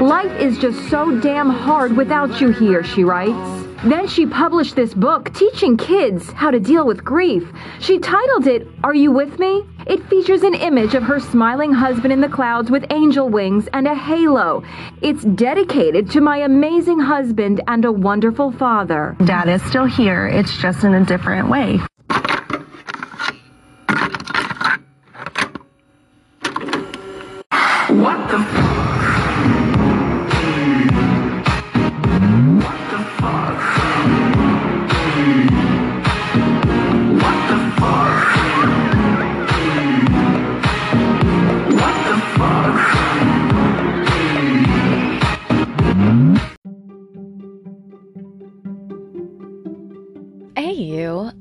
Life is just so damn hard without you here, she writes. Then she published this book teaching kids how to deal with grief. She titled it, Are You With Me? It features an image of her smiling husband in the clouds with angel wings and a halo. It's dedicated to my amazing husband and a wonderful father. Dad is still here, it's just in a different way. What the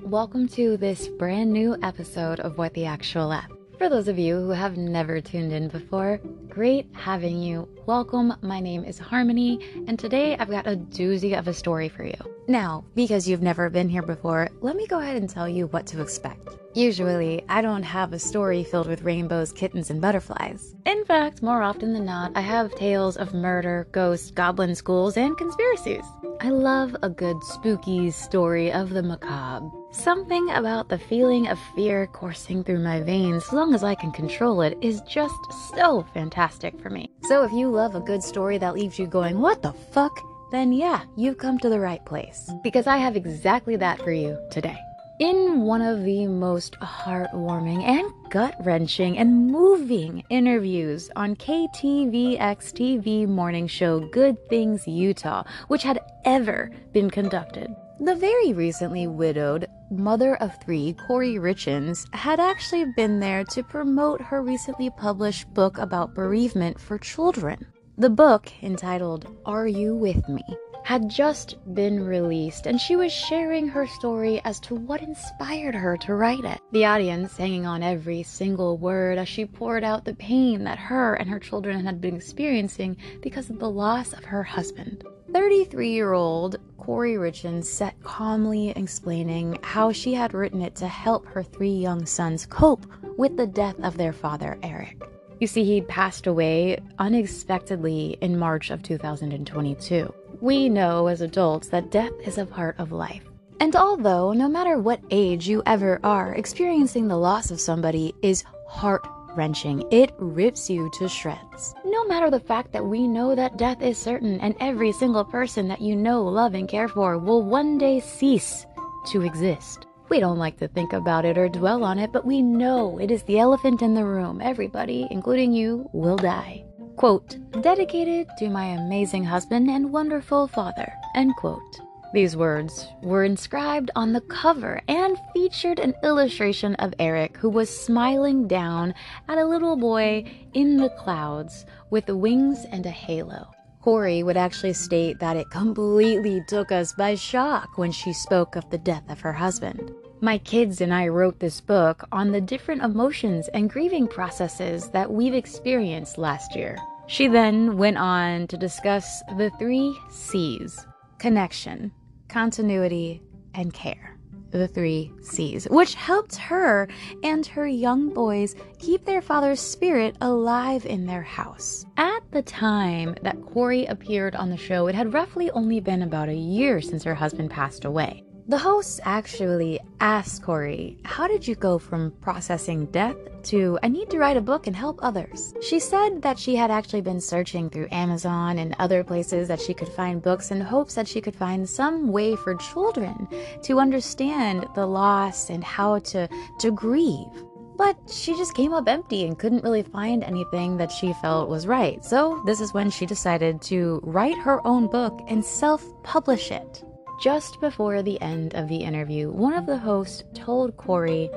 Welcome to this brand new episode of What the Actual F. For those of you who have never tuned in before, great having you. Welcome. My name is Harmony, and today I've got a doozy of a story for you. Now, because you've never been here before, let me go ahead and tell you what to expect. Usually, I don't have a story filled with rainbows, kittens, and butterflies. In fact, more often than not, I have tales of murder, ghosts, goblin schools, and conspiracies. I love a good spooky story of the macabre. Something about the feeling of fear coursing through my veins, as long as I can control it, is just so fantastic for me. So if you love a good story that leaves you going, what the fuck? Then yeah, you've come to the right place. Because I have exactly that for you today. In one of the most heartwarming and gut wrenching and moving interviews on KTVX TV morning show Good Things Utah, which had ever been conducted, the very recently widowed mother of three, Kouri Richins, had actually been there to promote her recently published book about bereavement for children. The book, entitled Are You With Me? Had just been released, and she was sharing her story as to what inspired her to write it. The audience hanging on every single word as she poured out the pain that her and her children had been experiencing because of the loss of her husband. 33 year old Kouri Richins sat calmly explaining how she had written it to help her three young sons cope with the death of their father, Eric. You see, he'd passed away unexpectedly in March of 2022. We know as adults that death is a part of life. And although, no matter what age you ever are, experiencing the loss of somebody is heart wrenching, it rips you to shreds. No matter the fact that we know that death is certain and every single person that you know, love, and care for will one day cease to exist. We don't like to think about it or dwell on it, but we know it is the elephant in the room. Everybody, including you, will die. Quote, dedicated to my amazing husband and wonderful father, end quote. These words were inscribed on the cover and featured an illustration of Eric, who was smiling down at a little boy in the clouds with wings and a halo. Kouri would actually state that it completely took us by shock when she spoke of the death of her husband. My kids and I wrote this book on the different emotions and grieving processes that we've experienced last year. She then went on to discuss the three C's connection, continuity, and care. The three C's, which helped her and her young boys keep their father's spirit alive in their house. At the time that Kouri appeared on the show, it had roughly only been about a year since her husband passed away. The hosts actually asked Kouri, How did you go from processing death to I need to write a book and help others? She said that she had actually been searching through Amazon and other places that she could find books in hopes that she could find some way for children to understand the loss and how to, to grieve. But she just came up empty and couldn't really find anything that she felt was right. So, this is when she decided to write her own book and self publish it. Just before the end of the interview, one of the hosts told Kouri,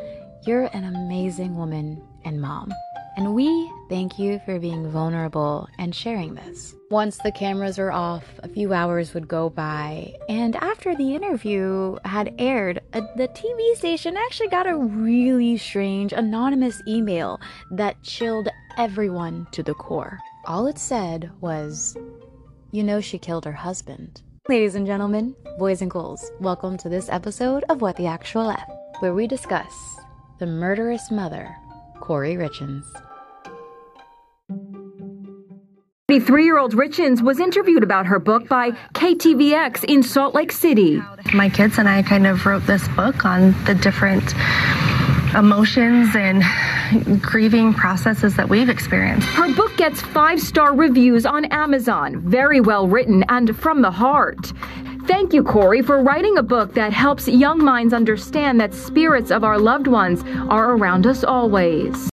You're an amazing woman and mom. And we thank you for being vulnerable and sharing this. Once the cameras were off, a few hours would go by, and after the interview had aired, uh, the TV station actually got a really strange anonymous email that chilled everyone to the core. All it said was, You know, she killed her husband. Ladies and gentlemen, boys and girls, welcome to this episode of What the Actual F, where we discuss the murderous mother, Kouri Richins. 23 year old Richins was interviewed about her book by KTVX in Salt Lake City. My kids and I kind of wrote this book on the different emotions and grieving processes that we've experienced. Her book gets five star reviews on Amazon, very well written and from the heart. Thank you, Kouri, for writing a book that helps young minds understand that spirits of our loved ones are around us always.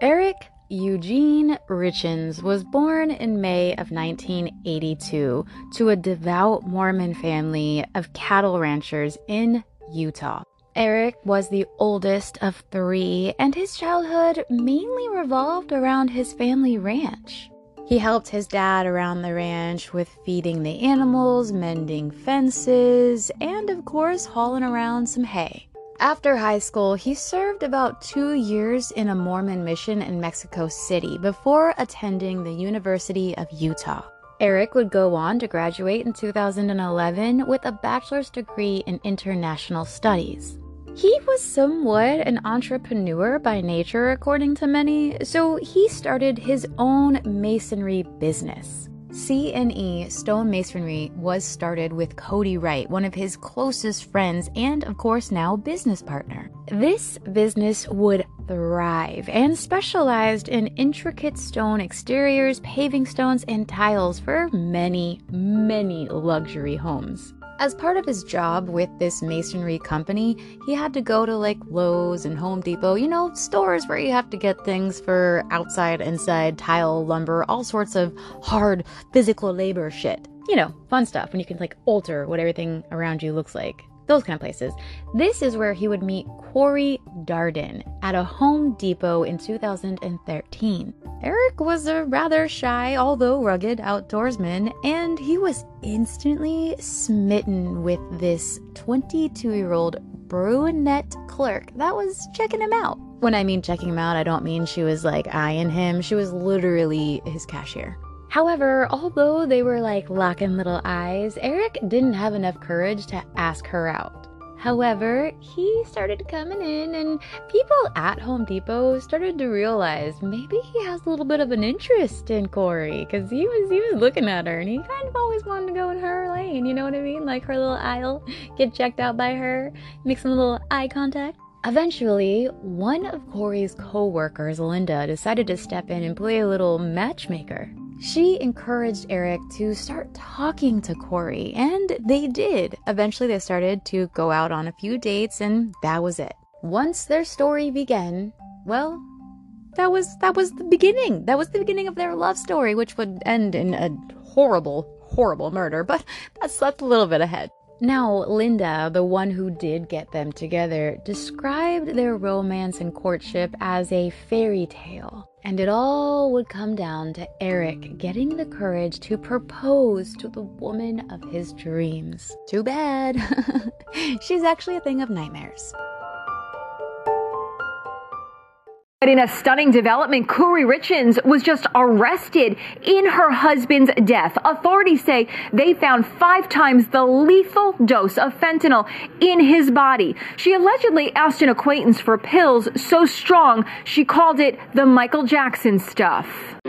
Eric Eugene Richins was born in May of 1982 to a devout Mormon family of cattle ranchers in Utah. Eric was the oldest of three, and his childhood mainly revolved around his family ranch. He helped his dad around the ranch with feeding the animals, mending fences, and of course, hauling around some hay. After high school, he served about two years in a Mormon mission in Mexico City before attending the University of Utah. Eric would go on to graduate in 2011 with a bachelor's degree in international studies. He was somewhat an entrepreneur by nature, according to many, so he started his own masonry business. C&E Stone Masonry was started with Cody Wright, one of his closest friends and of course now business partner. This business would thrive and specialized in intricate stone exteriors, paving stones, and tiles for many, many luxury homes. As part of his job with this masonry company, he had to go to like Lowe's and Home Depot, you know, stores where you have to get things for outside, inside, tile, lumber, all sorts of hard physical labor shit. You know, fun stuff when you can like alter what everything around you looks like. Those kind of places. This is where he would meet Kouri Darden at a Home Depot in 2013. Eric was a rather shy, although rugged outdoorsman, and he was instantly smitten with this 22 year old brunette clerk that was checking him out. When I mean checking him out, I don't mean she was like eyeing him, she was literally his cashier. However, although they were like locking little eyes, Eric didn't have enough courage to ask her out. However, he started coming in, and people at Home Depot started to realize maybe he has a little bit of an interest in Kouri because he was he was looking at her, and he kind of always wanted to go in her lane. You know what I mean? Like her little aisle, get checked out by her, make some little eye contact. Eventually, one of Kouri's co-workers, Linda, decided to step in and play a little matchmaker. She encouraged Eric to start talking to Kouri, and they did. Eventually, they started to go out on a few dates, and that was it. Once their story began, well, that was that was the beginning. That was the beginning of their love story, which would end in a horrible, horrible murder. But that's that's a little bit ahead. Now, Linda, the one who did get them together, described their romance and courtship as a fairy tale. And it all would come down to Eric getting the courage to propose to the woman of his dreams. Too bad. She's actually a thing of nightmares. But in a stunning development, Kouri Richins was just arrested in her husband's death. Authorities say they found five times the lethal dose of fentanyl in his body. She allegedly asked an acquaintance for pills so strong she called it the Michael Jackson stuff.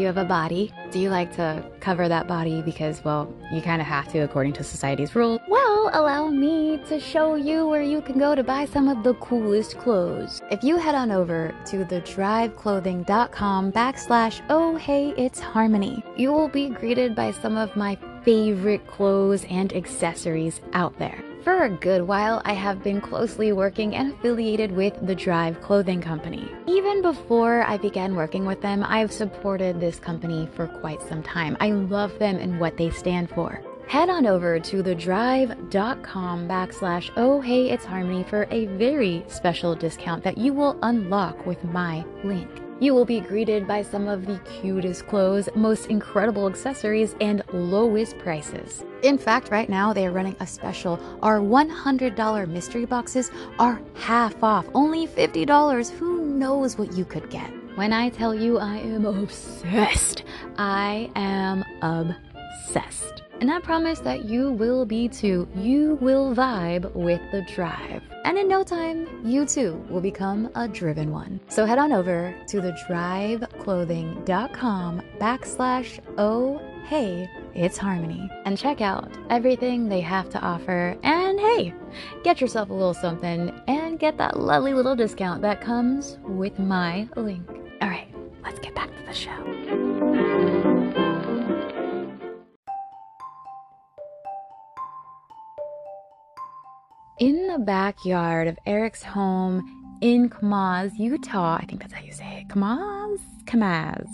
You have a body? Do you like to cover that body because, well, you kind of have to according to society's rules? Well, allow me to show you where you can go to buy some of the coolest clothes. If you head on over to thedriveclothing.com backslash oh hey it's harmony, you will be greeted by some of my favorite clothes and accessories out there. For a good while, I have been closely working and affiliated with the Drive Clothing Company. Even before I began working with them, I've supported this company for quite some time. I love them and what they stand for. Head on over to thedrive.com backslash oh hey it's harmony for a very special discount that you will unlock with my link. You will be greeted by some of the cutest clothes, most incredible accessories, and lowest prices. In fact, right now they are running a special. Our $100 mystery boxes are half off, only $50. Who knows what you could get? When I tell you I am obsessed, I am obsessed. And I promise that you will be too. You will vibe with the drive. And in no time, you too will become a driven one. So head on over to thedriveclothing.com backslash oh hey it's harmony and check out everything they have to offer and hey get yourself a little something and get that lovely little discount that comes with my link all right the backyard of Eric's home in Kamas, Utah. I think that's how you say it. Kamas? Kamas.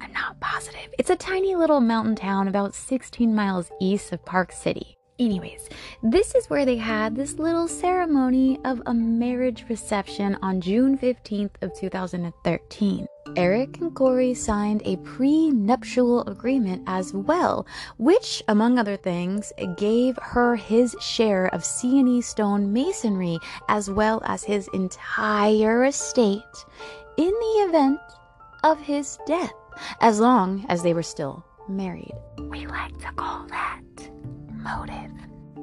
I'm not positive. It's a tiny little mountain town about 16 miles east of Park City. Anyways, this is where they had this little ceremony of a marriage reception on June 15th of 2013. Eric and Kouri signed a prenuptial agreement as well, which, among other things, gave her his share of C&E stone masonry as well as his entire estate in the event of his death, as long as they were still married. We like to call that motive.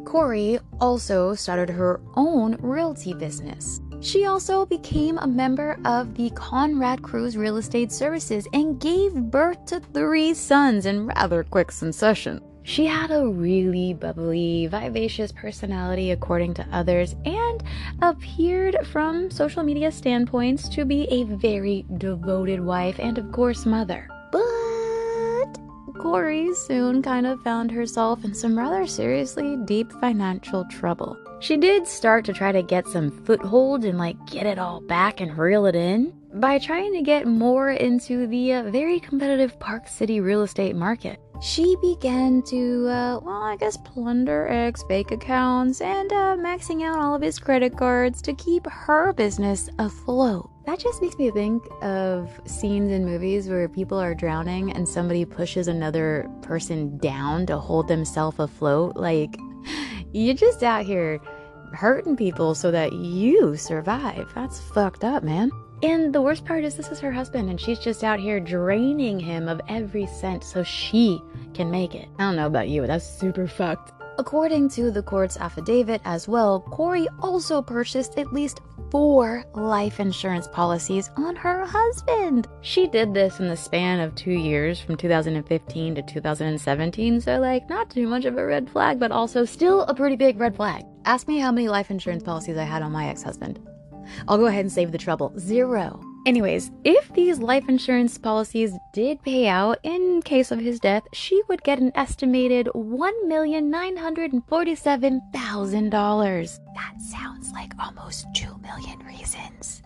Kouri also started her own realty business. She also became a member of the Conrad Cruz Real Estate Services and gave birth to three sons in rather quick succession. She had a really bubbly, vivacious personality, according to others, and appeared from social media standpoints to be a very devoted wife and, of course, mother. But Kouri soon kind of found herself in some rather seriously deep financial trouble. She did start to try to get some foothold and like get it all back and reel it in by trying to get more into the uh, very competitive Park City real estate market. She began to, uh, well, I guess, plunder Eric's bank accounts and uh, maxing out all of his credit cards to keep her business afloat. That just makes me think of scenes in movies where people are drowning and somebody pushes another person down to hold themselves afloat. Like, you're just out here hurting people so that you survive. That's fucked up, man. And the worst part is, this is her husband, and she's just out here draining him of every cent so she can make it. I don't know about you, but that's super fucked. According to the court's affidavit as well, Kouri also purchased at least four life insurance policies on her husband. She did this in the span of two years from 2015 to 2017, so, like, not too much of a red flag, but also still a pretty big red flag. Ask me how many life insurance policies I had on my ex husband. I'll go ahead and save the trouble. Zero. Anyways, if these life insurance policies did pay out in case of his death, she would get an estimated $1,947,000. That sounds like almost 2 million reasons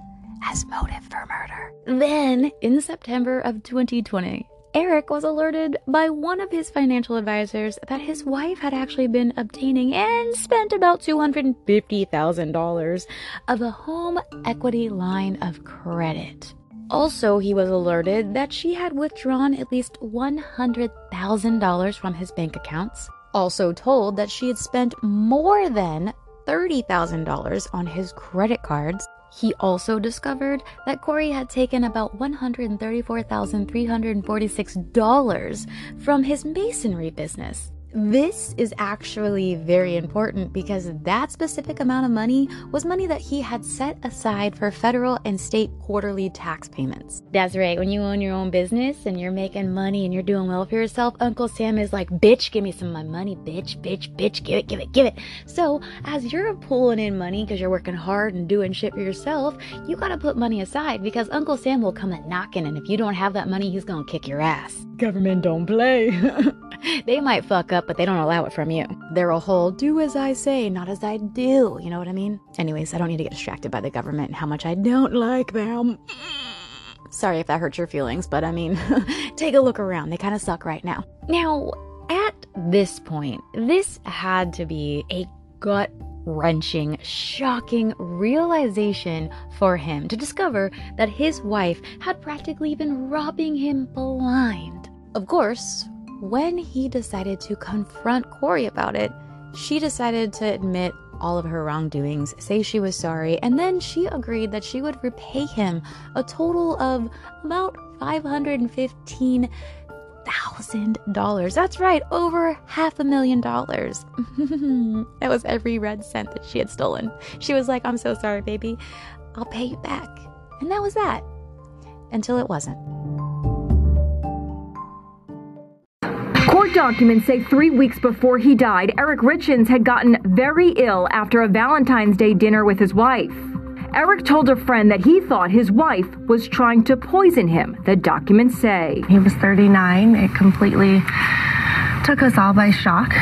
as motive for murder. Then, in September of 2020, Eric was alerted by one of his financial advisors that his wife had actually been obtaining and spent about $250,000 of a home equity line of credit. Also, he was alerted that she had withdrawn at least $100,000 from his bank accounts. Also, told that she had spent more than $30,000 on his credit cards. He also discovered that Kouri had taken about $134,346 from his masonry business. This is actually very important because that specific amount of money was money that he had set aside for federal and state quarterly tax payments. That's right, when you own your own business and you're making money and you're doing well for yourself, Uncle Sam is like, bitch, give me some of my money, bitch, bitch, bitch, give it, give it, give it. So, as you're pulling in money because you're working hard and doing shit for yourself, you gotta put money aside because Uncle Sam will come a knocking, and if you don't have that money, he's gonna kick your ass. Government don't play. they might fuck up, but they don't allow it from you. They're a whole do as I say, not as I do. You know what I mean? Anyways, I don't need to get distracted by the government and how much I don't like them. Sorry if that hurts your feelings, but I mean, take a look around. They kind of suck right now. Now, at this point, this had to be a gut wrenching, shocking realization for him to discover that his wife had practically been robbing him blind. Of course, when he decided to confront Kouri about it, she decided to admit all of her wrongdoings, say she was sorry, and then she agreed that she would repay him a total of about $515,000. That's right, over half a million dollars. that was every red cent that she had stolen. She was like, I'm so sorry, baby. I'll pay you back. And that was that. Until it wasn't. Documents say three weeks before he died, Eric Richins had gotten very ill after a Valentine's Day dinner with his wife. Eric told a friend that he thought his wife was trying to poison him, the documents say. He was 39. It completely took us all by shock.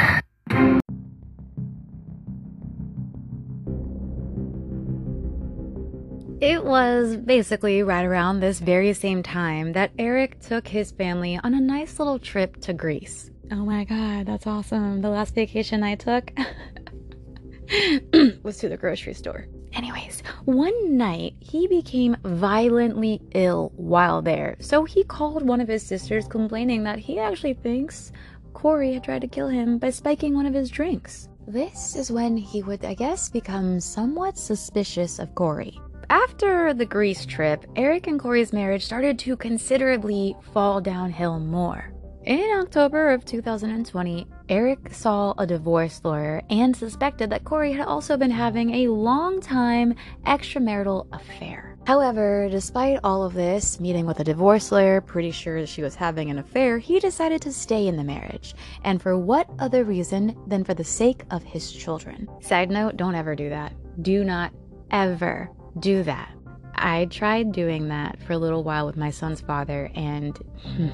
It was basically right around this very same time that Eric took his family on a nice little trip to Greece. Oh my god, that's awesome. The last vacation I took was to the grocery store. Anyways, one night he became violently ill while there, so he called one of his sisters complaining that he actually thinks Kouri had tried to kill him by spiking one of his drinks. This is when he would, I guess, become somewhat suspicious of Kouri. After the Greece trip, Eric and Kouri's marriage started to considerably fall downhill more. In October of 2020, Eric saw a divorce lawyer and suspected that Kouri had also been having a long time extramarital affair. However, despite all of this, meeting with a divorce lawyer, pretty sure she was having an affair, he decided to stay in the marriage. And for what other reason than for the sake of his children? Side note, don't ever do that. Do not ever do that. I tried doing that for a little while with my son's father, and hmm,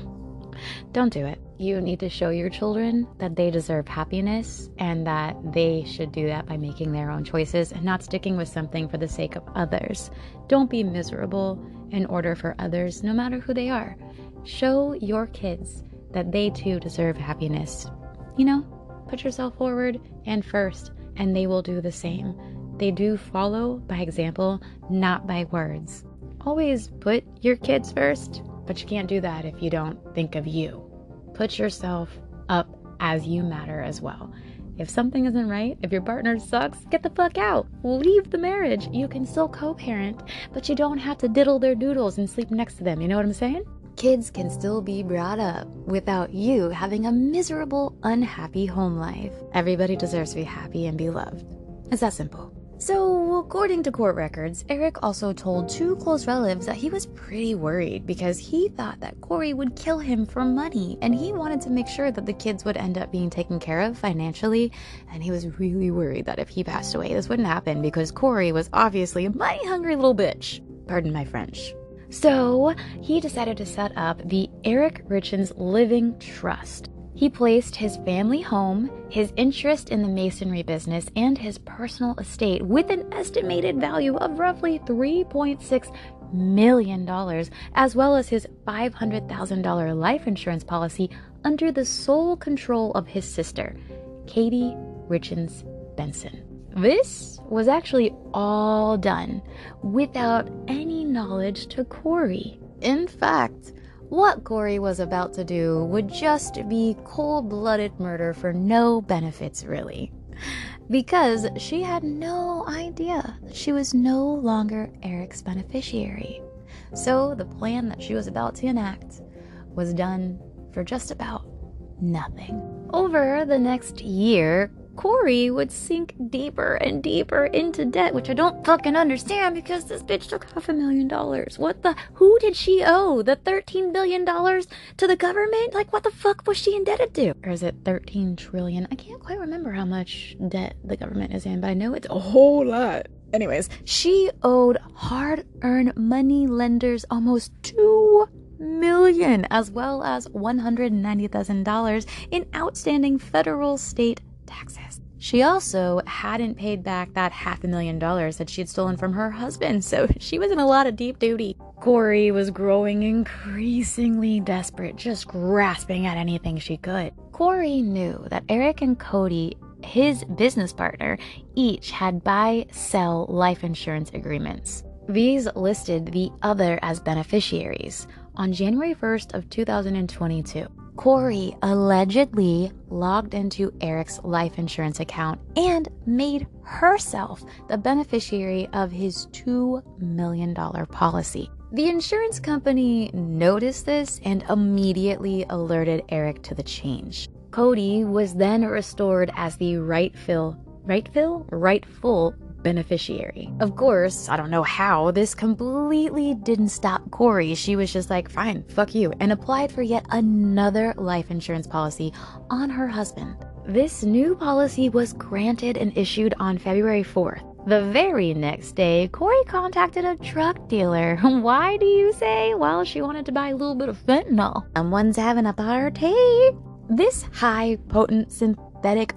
don't do it. You need to show your children that they deserve happiness and that they should do that by making their own choices and not sticking with something for the sake of others. Don't be miserable in order for others, no matter who they are. Show your kids that they too deserve happiness. You know, put yourself forward and first, and they will do the same. They do follow by example, not by words. Always put your kids first, but you can't do that if you don't think of you. Put yourself up as you matter as well. If something isn't right, if your partner sucks, get the fuck out. Leave the marriage. You can still co parent, but you don't have to diddle their doodles and sleep next to them. You know what I'm saying? Kids can still be brought up without you having a miserable, unhappy home life. Everybody deserves to be happy and be loved. It's that simple. So, according to court records, Eric also told two close relatives that he was pretty worried because he thought that Kouri would kill him for money and he wanted to make sure that the kids would end up being taken care of financially. And he was really worried that if he passed away, this wouldn't happen because Kouri was obviously a money hungry little bitch. Pardon my French. So, he decided to set up the Eric Richins Living Trust. He placed his family home, his interest in the masonry business, and his personal estate with an estimated value of roughly $3.6 million, as well as his $500,000 life insurance policy under the sole control of his sister, Katie Richins Benson. This was actually all done without any knowledge to Kouri. In fact, what Kouri was about to do would just be cold blooded murder for no benefits, really. Because she had no idea that she was no longer Eric's beneficiary. So the plan that she was about to enact was done for just about nothing. Over the next year, Kouri would sink deeper and deeper into debt, which I don't fucking understand because this bitch took half a million dollars. What the? Who did she owe the $13 billion to the government? Like, what the fuck was she indebted to? Or is it 13 trillion? I can't quite remember how much debt the government is in, but I know it's a whole lot. Anyways, she owed hard earned money lenders almost two million as well as $190,000 in outstanding federal state taxes. She also hadn't paid back that half a million dollars that she had stolen from her husband, so she was in a lot of deep duty. Kouri was growing increasingly desperate, just grasping at anything she could. Kouri knew that Eric and Cody, his business partner, each had buy sell life insurance agreements. These listed the other as beneficiaries. On January 1st of 2022, Kouri allegedly logged into Eric's life insurance account and made herself the beneficiary of his $2 million policy. The insurance company noticed this and immediately alerted Eric to the change. Cody was then restored as the rightful, rightful, rightful beneficiary. Of course, I don't know how, this completely didn't stop Kouri. She was just like, fine, fuck you, and applied for yet another life insurance policy on her husband. This new policy was granted and issued on February 4th. The very next day, Kouri contacted a drug dealer. Why do you say? Well, she wanted to buy a little bit of fentanyl. Someone's having a party. This high potent synthetic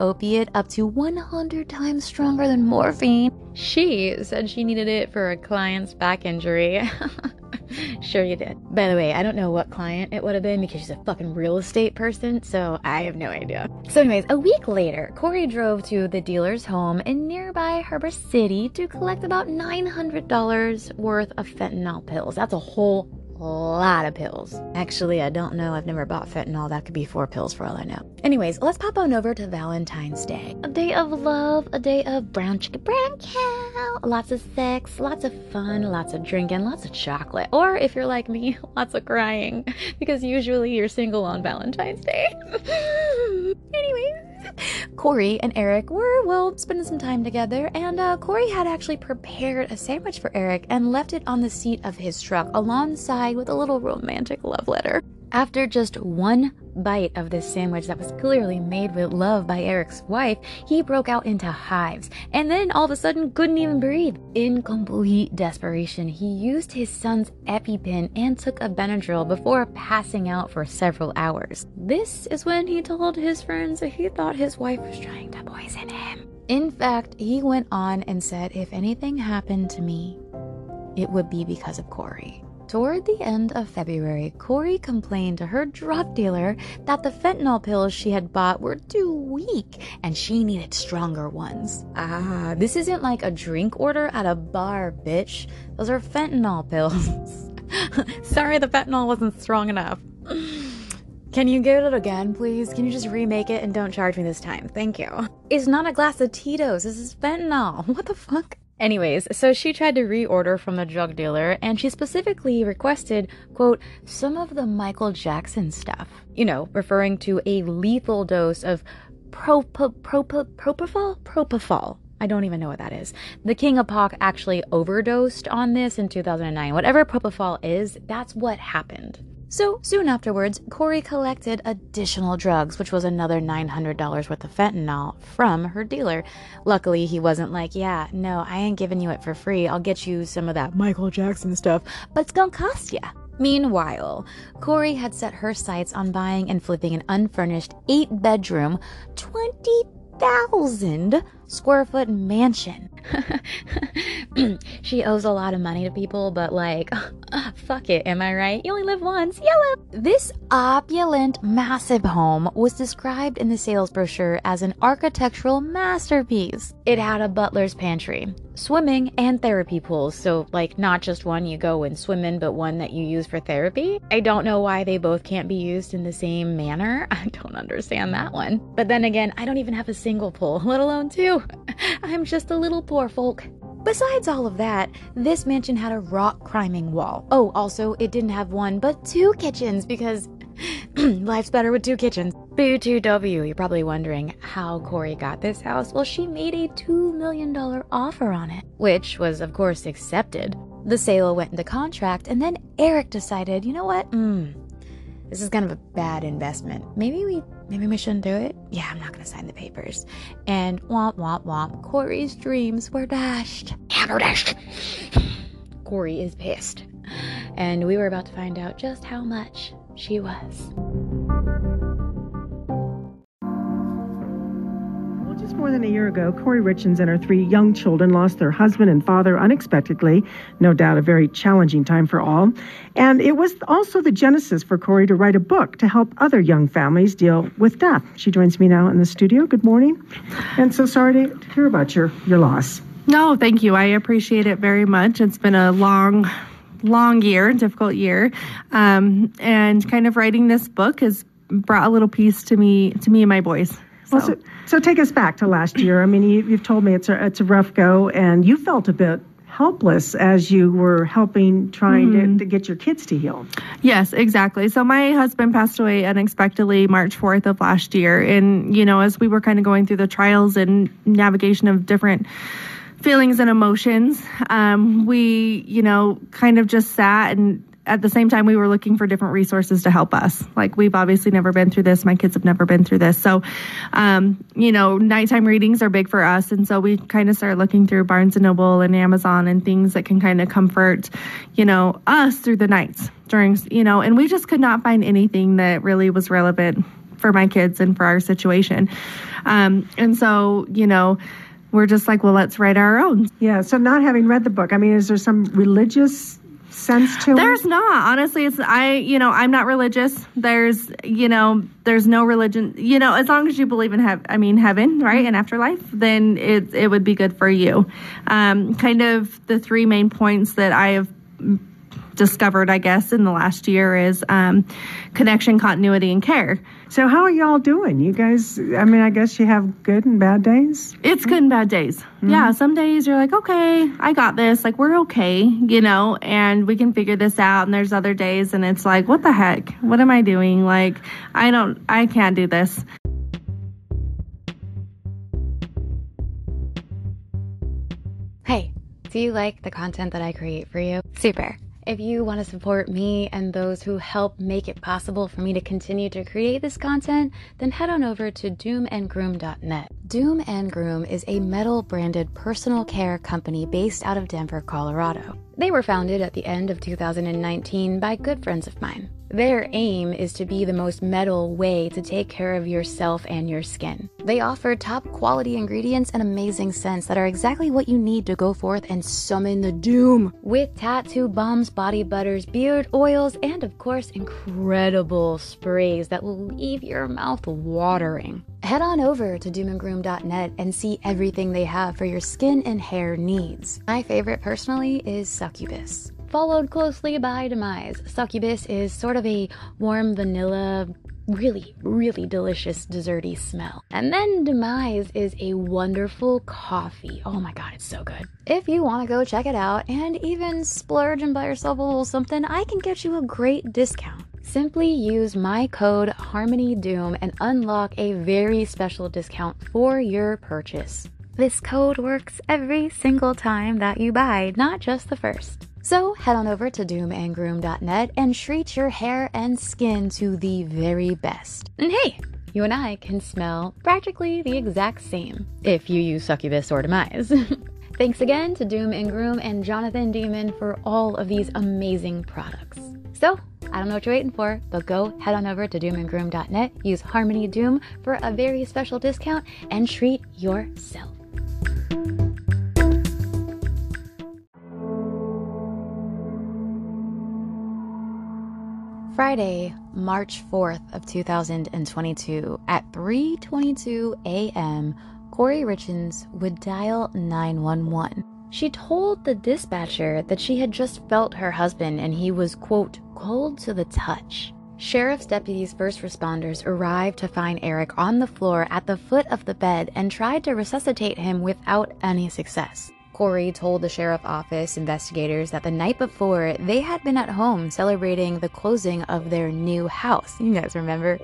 opiate, up to 100 times stronger than morphine. She said she needed it for a client's back injury. sure you did. By the way, I don't know what client it would have been because she's a fucking real estate person, so I have no idea. So, anyways, a week later, Kouri drove to the dealer's home in nearby Harbor City to collect about $900 worth of fentanyl pills. That's a whole lot of pills. Actually, I don't know. I've never bought fentanyl. That could be four pills for all I know. Anyways, let's pop on over to Valentine's Day. A day of love, a day of brown chicken, brown cow, lots of sex, lots of fun, lots of drinking, lots of chocolate. Or if you're like me, lots of crying, because usually you're single on Valentine's Day. Anyways. Kouri and Eric were, well, spending some time together, and uh, Kouri had actually prepared a sandwich for Eric and left it on the seat of his truck alongside with a little romantic love letter. After just one bite of this sandwich that was clearly made with love by Eric's wife, he broke out into hives and then all of a sudden couldn't even breathe. In complete desperation, he used his son's EpiPen and took a Benadryl before passing out for several hours. This is when he told his friends that he thought his wife was trying to poison him. In fact, he went on and said, If anything happened to me, it would be because of Kouri. Toward the end of February, Kouri complained to her drug dealer that the fentanyl pills she had bought were too weak and she needed stronger ones. Ah, this isn't like a drink order at a bar, bitch. Those are fentanyl pills. Sorry, the fentanyl wasn't strong enough. Can you get it again, please? Can you just remake it and don't charge me this time? Thank you. It's not a glass of Tito's. This is fentanyl. What the fuck? Anyways, so she tried to reorder from the drug dealer and she specifically requested, quote, some of the Michael Jackson stuff. You know, referring to a lethal dose of prop- prop- propofol? Propofol. I don't even know what that is. The King of Pop actually overdosed on this in 2009. Whatever propofol is, that's what happened. So soon afterwards, Kouri collected additional drugs, which was another $900 worth of fentanyl from her dealer. Luckily, he wasn't like, yeah, no, I ain't giving you it for free. I'll get you some of that Michael Jackson stuff, but it's gonna cost ya. Meanwhile, Kouri had set her sights on buying and flipping an unfurnished eight bedroom, 20,000 square foot mansion. she owes a lot of money to people, but like, fuck it, am I right? You only live once. Yellow. This opulent, massive home was described in the sales brochure as an architectural masterpiece. It had a butler's pantry, swimming, and therapy pools. So, like, not just one you go and swim in, but one that you use for therapy. I don't know why they both can't be used in the same manner. I don't understand that one. But then again, I don't even have a single pool, let alone two. I'm just a little poor folk. Besides all of that, this mansion had a rock climbing wall. Oh, also, it didn't have one, but two kitchens because life's better with two kitchens. Boo 2W, you're probably wondering how Kouri got this house. Well, she made a $2 million offer on it, which was, of course, accepted. The sale went into contract, and then Eric decided, you know what? Mm, this is kind of a bad investment. Maybe we maybe we shouldn't do it. Yeah, I'm not gonna sign the papers. And womp womp womp, Kouri's dreams were dashed. Hammer dashed. Kouri is pissed. And we were about to find out just how much she was. Just more than a year ago, Kouri Richins and her three young children lost their husband and father unexpectedly. No doubt a very challenging time for all. And it was also the genesis for Kouri to write a book to help other young families deal with death. She joins me now in the studio. Good morning. And so sorry to hear about your, your loss. No, thank you. I appreciate it very much. It's been a long, long year, difficult year, um, and kind of writing this book has brought a little piece to me, to me and my boys. Well, so, so take us back to last year. I mean, you, you've told me it's a, it's a rough go, and you felt a bit helpless as you were helping trying to, to get your kids to heal. Yes, exactly. So my husband passed away unexpectedly March 4th of last year. And, you know, as we were kind of going through the trials and navigation of different feelings and emotions, um, we, you know, kind of just sat and at the same time we were looking for different resources to help us. Like we've obviously never been through this. My kids have never been through this. So um, you know nighttime readings are big for us. And so we kind of started looking through barnes and noble and amazon and things that can kind of comfort you know us through the nights during you know and we just could not find anything that really was relevant for my kids and for our situation. Um, and so you know we're just like well let's write our own. Yeah. So not having read the book, I mean, is there some religious sense to There's it? not. Honestly, it's I, you know, I'm not religious. There's, you know, there's no religion. You know, as long as you believe in heaven, I mean heaven, right? And afterlife, then it it would be good for you. Um kind of the three main points that I have discovered, I guess, in the last year is um connection, continuity and care. So how are y'all doing? You guys, I mean, I guess you have good and bad days. It's good and bad days. Mm-hmm. Yeah, some days you're like, okay, I got this. Like, we're okay, you know, and we can figure this out. And there's other days, and it's like, what the heck? What am I doing? Like, I don't, I can't do this. Hey, do you like the content that I create for you? Super. If you want to support me and those who help make it possible for me to continue to create this content, then head on over to doomandgroom.net. Doom and Groom is a metal branded personal care company based out of Denver, Colorado. They were founded at the end of 2019 by good friends of mine. Their aim is to be the most metal way to take care of yourself and your skin. They offer top quality ingredients and amazing scents that are exactly what you need to go forth and summon the doom. With tattoo bombs, body butters, beard oils, and of course, incredible sprays that will leave your mouth watering. Head on over to doomandgroom.net and see everything they have for your skin and hair needs. My favorite personally is Succubus followed closely by Demise. Succubus is sort of a warm vanilla, really, really delicious desserty smell. And then Demise is a wonderful coffee. Oh my god, it's so good. If you want to go check it out and even splurge and buy yourself a little something, I can get you a great discount. Simply use my code HarmonyDoom and unlock a very special discount for your purchase. This code works every single time that you buy, not just the first. So head on over to doomandgroom.net and treat your hair and skin to the very best. And hey, you and I can smell practically the exact same if you use Succubus or Demise. Thanks again to Doom and Groom and Jonathan Demon for all of these amazing products. So, I don't know what you're waiting for, but go head on over to doomandgroom.net, use Harmony Doom for a very special discount, and treat yourself. Friday, March 4th of 2022 at 3:22 a.m., Kouri Richins would dial 911. She told the dispatcher that she had just felt her husband and he was quote cold to the touch. Sheriff's deputies first responders arrived to find Eric on the floor at the foot of the bed and tried to resuscitate him without any success. Kouri told the sheriff office investigators that the night before they had been at home celebrating the closing of their new house. You guys remember?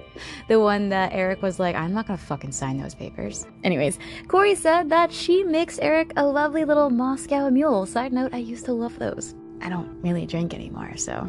The one that Eric was like, I'm not gonna fucking sign those papers. Anyways, Kouri said that she makes Eric a lovely little Moscow mule. Side note, I used to love those. I don't really drink anymore, so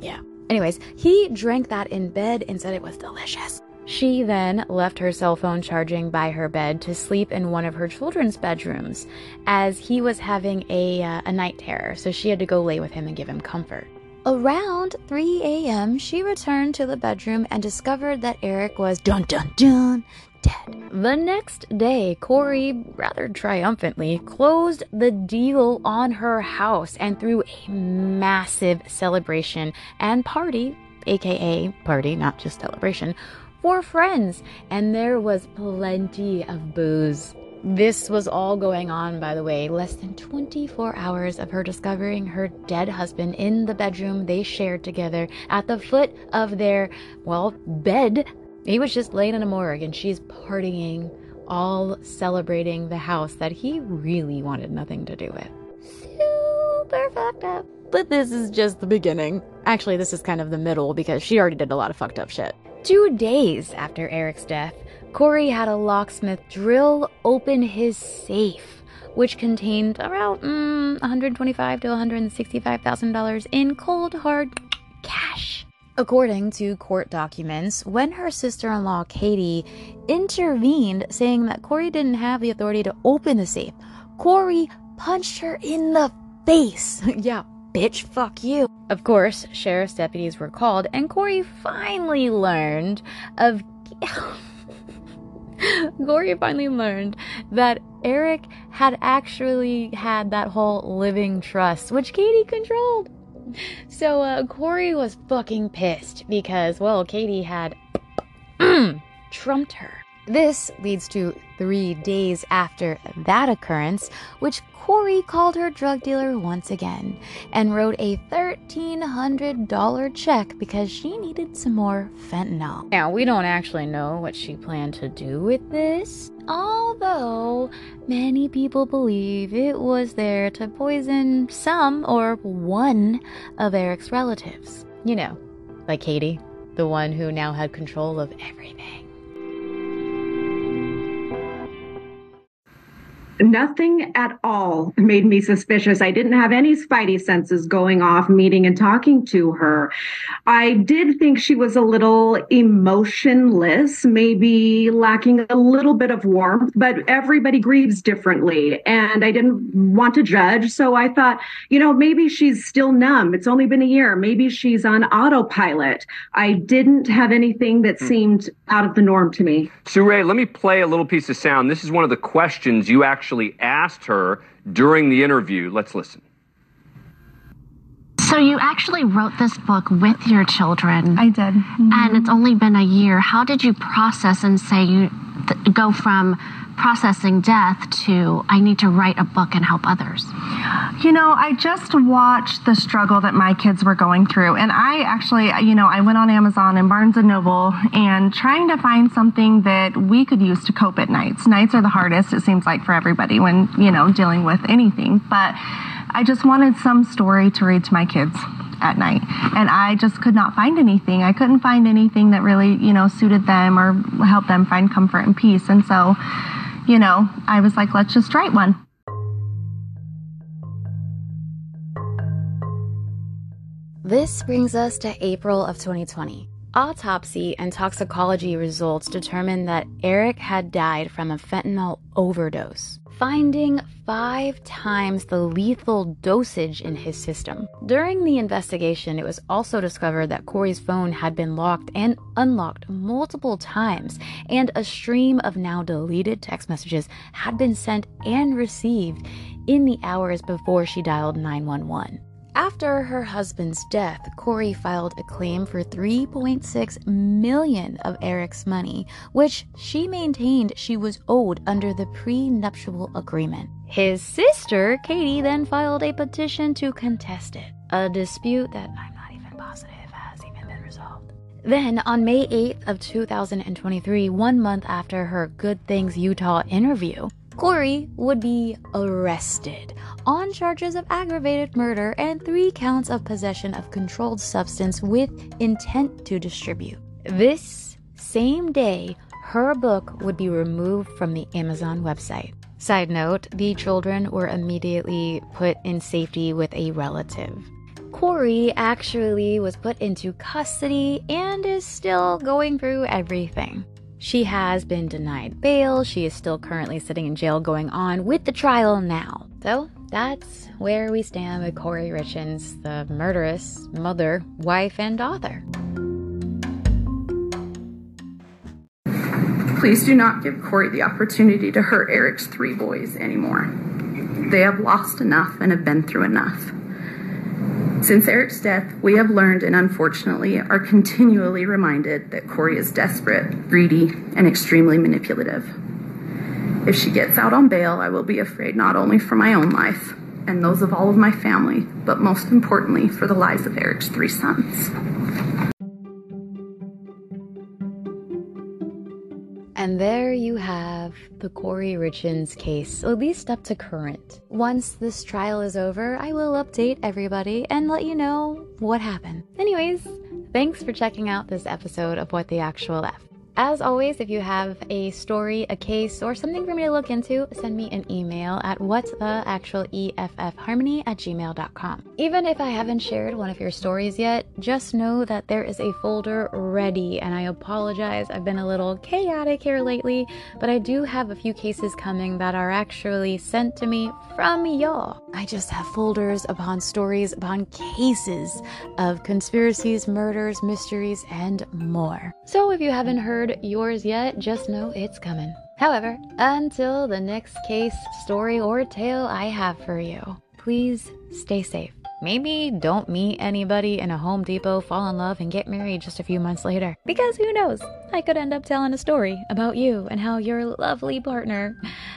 yeah. Anyways, he drank that in bed and said it was delicious. She then left her cell phone charging by her bed to sleep in one of her children's bedrooms as he was having a, uh, a night terror, so she had to go lay with him and give him comfort. Around 3 a.m., she returned to the bedroom and discovered that Eric was dun dun dun dead. The next day, Kouri, rather triumphantly, closed the deal on her house and threw a massive celebration and party, aka party, not just celebration, for friends, and there was plenty of booze. This was all going on, by the way, less than 24 hours of her discovering her dead husband in the bedroom they shared together at the foot of their, well, bed. He was just laying in a morgue and she's partying, all celebrating the house that he really wanted nothing to do with. super fucked up. But this is just the beginning. Actually, this is kind of the middle because she already did a lot of fucked up shit. Two days after Eric's death, Kouri had a locksmith drill open his safe, which contained around mm, 125 to 165 thousand dollars in cold hard cash. According to court documents, when her sister in law Katie intervened saying that Kouri didn't have the authority to open the safe, Kouri punched her in the face. yeah, bitch, fuck you. Of course, sheriff's deputies were called, and Kouri finally learned of. Kouri finally learned that Eric had actually had that whole living trust, which Katie controlled. So uh, Kouri was fucking pissed because, well, Katie had trumped her. This leads to three days after that occurrence, which Kouri called her drug dealer once again and wrote a $1,300 check because she needed some more fentanyl. Now, we don't actually know what she planned to do with this, although many people believe it was there to poison some or one of Eric's relatives. You know, like Katie, the one who now had control of everything. Nothing at all made me suspicious. I didn't have any spidey senses going off meeting and talking to her. I did think she was a little emotionless, maybe lacking a little bit of warmth, but everybody grieves differently. And I didn't want to judge. So I thought, you know, maybe she's still numb. It's only been a year. Maybe she's on autopilot. I didn't have anything that hmm. seemed out of the norm to me. Surae, let me play a little piece of sound. This is one of the questions you actually asked her during the interview. Let's listen. So you actually wrote this book with your children. I did. Mm-hmm. And it's only been a year. How did you process and say you th- go from processing death to I need to write a book and help others? You know, I just watched the struggle that my kids were going through. And I actually, you know, I went on Amazon and Barnes and Noble and trying to find something that we could use to cope at nights. Nights are the hardest, it seems like, for everybody when, you know, dealing with anything. But I just wanted some story to read to my kids at night. And I just could not find anything. I couldn't find anything that really, you know, suited them or helped them find comfort and peace. And so, you know, I was like, let's just write one. This brings us to April of 2020. Autopsy and toxicology results determined that Eric had died from a fentanyl overdose, finding five times the lethal dosage in his system. During the investigation, it was also discovered that Kouri's phone had been locked and unlocked multiple times, and a stream of now deleted text messages had been sent and received in the hours before she dialed 911. After her husband's death, Kouri filed a claim for 3.6 million of Eric's money, which she maintained she was owed under the prenuptial agreement. His sister, Katie, then filed a petition to contest it, a dispute that I'm not even positive has even been resolved. Then, on May 8th of 2023, one month after her Good Things Utah interview, Kouri would be arrested on charges of aggravated murder and three counts of possession of controlled substance with intent to distribute. This same day, her book would be removed from the Amazon website. Side note, the children were immediately put in safety with a relative. Kouri actually was put into custody and is still going through everything. She has been denied bail. She is still currently sitting in jail going on with the trial now. So that's where we stand with Kouri Richins, the murderous mother, wife, and author. Please do not give Kouri the opportunity to hurt Eric's three boys anymore. They have lost enough and have been through enough. Since Eric's death, we have learned and unfortunately are continually reminded that Kouri is desperate, greedy, and extremely manipulative. If she gets out on bail, I will be afraid not only for my own life and those of all of my family, but most importantly for the lives of Eric's three sons. And there you have the Kouri Richins case, at least up to current. Once this trial is over, I will update everybody and let you know what happened. Anyways, thanks for checking out this episode of What the Actual F. As always, if you have a story, a case, or something for me to look into, send me an email at whattheactualeffharmony at gmail.com. Even if I haven't shared one of your stories yet, just know that there is a folder ready, and I apologize, I've been a little chaotic here lately, but I do have a few cases coming that are actually sent to me from y'all. I just have folders upon stories upon cases of conspiracies, murders, mysteries, and more. So if you haven't heard yours yet, just know it's coming. However, until the next case, story, or tale I have for you, please stay safe. Maybe don't meet anybody in a Home Depot, fall in love, and get married just a few months later. Because who knows? I could end up telling a story about you and how your lovely partner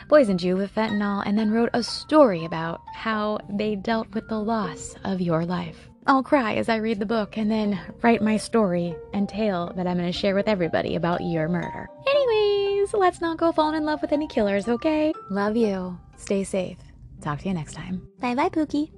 poisoned you with fentanyl and then wrote a story about how they dealt with the loss of your life. I'll cry as I read the book and then write my story and tale that I'm going to share with everybody about your murder. Anyways, let's not go falling in love with any killers, okay? Love you. Stay safe. Talk to you next time. Bye bye, Pookie.